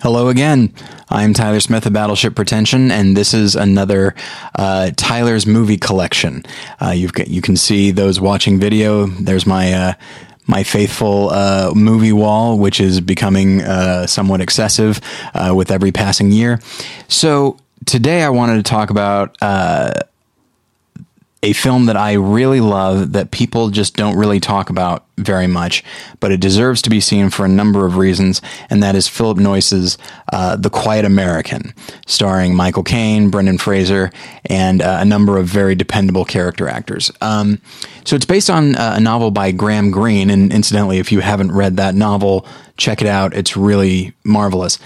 Hello again. I'm Tyler Smith of Battleship Pretension, and this is another uh, Tyler's movie collection. Uh, you've got, you can see those watching video. There's my uh, my faithful uh, movie wall, which is becoming uh, somewhat excessive uh, with every passing year. So today, I wanted to talk about a film that I really love that people just don't really talk about very much, but it deserves to be seen for a number of reasons, and that is Philip Noyce's uh, The Quiet American, starring Michael Caine, Brendan Fraser, and uh, a number of very dependable character actors. Um, so it's based on uh, a novel by Graham Greene, and incidentally, if you haven't read that novel, check it out. It's really marvelous.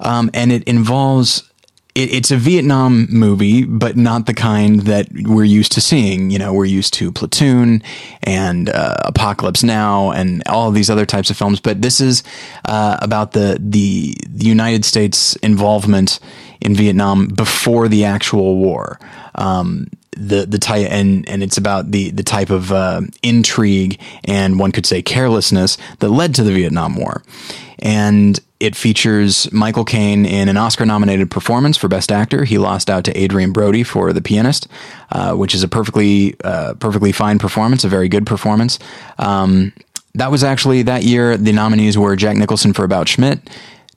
Um, and it involves it, it's a Vietnam movie, but not the kind that we're used to seeing. You know, we're used to Platoon and uh, Apocalypse Now and all these other types of films. But this is uh, about the, the the United States involvement in Vietnam before the actual war. Um, the the type and and it's about the the type of uh, intrigue and one could say carelessness that led to the Vietnam War, and it features Michael Caine in an Oscar nominated performance for Best Actor. He lost out to Adrien Brody for The Pianist, uh, which is a perfectly uh, perfectly fine performance, a very good performance. Um, that was actually that year. The nominees were Jack Nicholson for About Schmidt,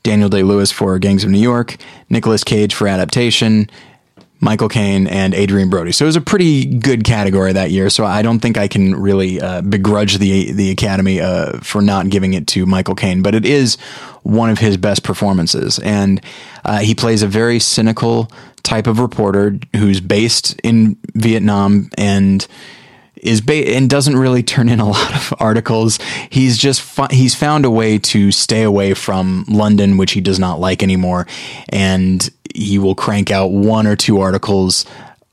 Daniel Day Lewis for Gangs of New York, Nicolas Cage for Adaptation, Michael Caine, and Adrien Brody. So it was a pretty good category that year. So I don't think I can really uh, begrudge the the Academy uh, for not giving it to Michael Caine, but it is one of his best performances, and uh, he plays a very cynical type of reporter who's based in Vietnam and is ba- and doesn't really turn in a lot of articles. He's just fu- he's found a way to stay away from London, which he does not like anymore, and he will crank out one or two articles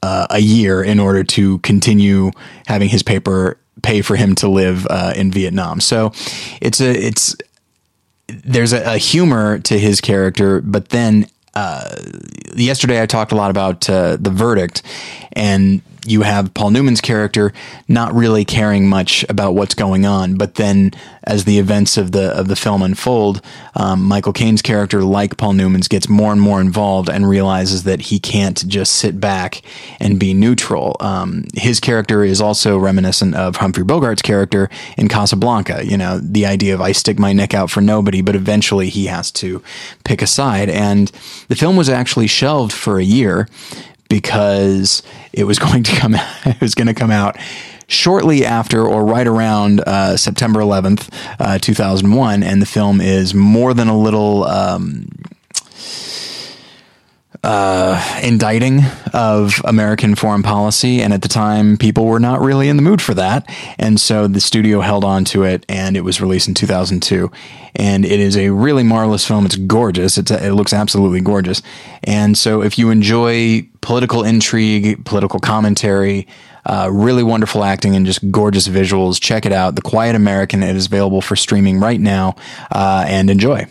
uh, a year in order to continue having his paper pay for him to live uh, in Vietnam. So it's a it's there's a, a humor to his character, but then uh, yesterday I talked a lot about uh, the verdict, and you have Paul Newman's character not really caring much about what's going on, but then as the events of the of the film unfold, um, Michael Caine's character, like Paul Newman's, gets more and more involved and realizes that he can't just sit back and be neutral. Um, his character is also reminiscent of Humphrey Bogart's character in Casablanca. You know, the idea of I stick my neck out for nobody, but eventually he has to pick a side. And the film was actually shelved for a year because it was going to come out, it was going to come out shortly after or right around uh, September 11th, uh, 2001, and the film is more than a little um, uh, indicting of American foreign policy. And at the time, people were not really in the mood for that. And so the studio held on to it and it was released in 2002. And it is a really marvelous film. It's gorgeous. It's, it looks absolutely gorgeous. And so if you enjoy political intrigue, political commentary, uh, really wonderful acting and just gorgeous visuals. Check it out. The Quiet American. It is available for streaming right now uh, and enjoy.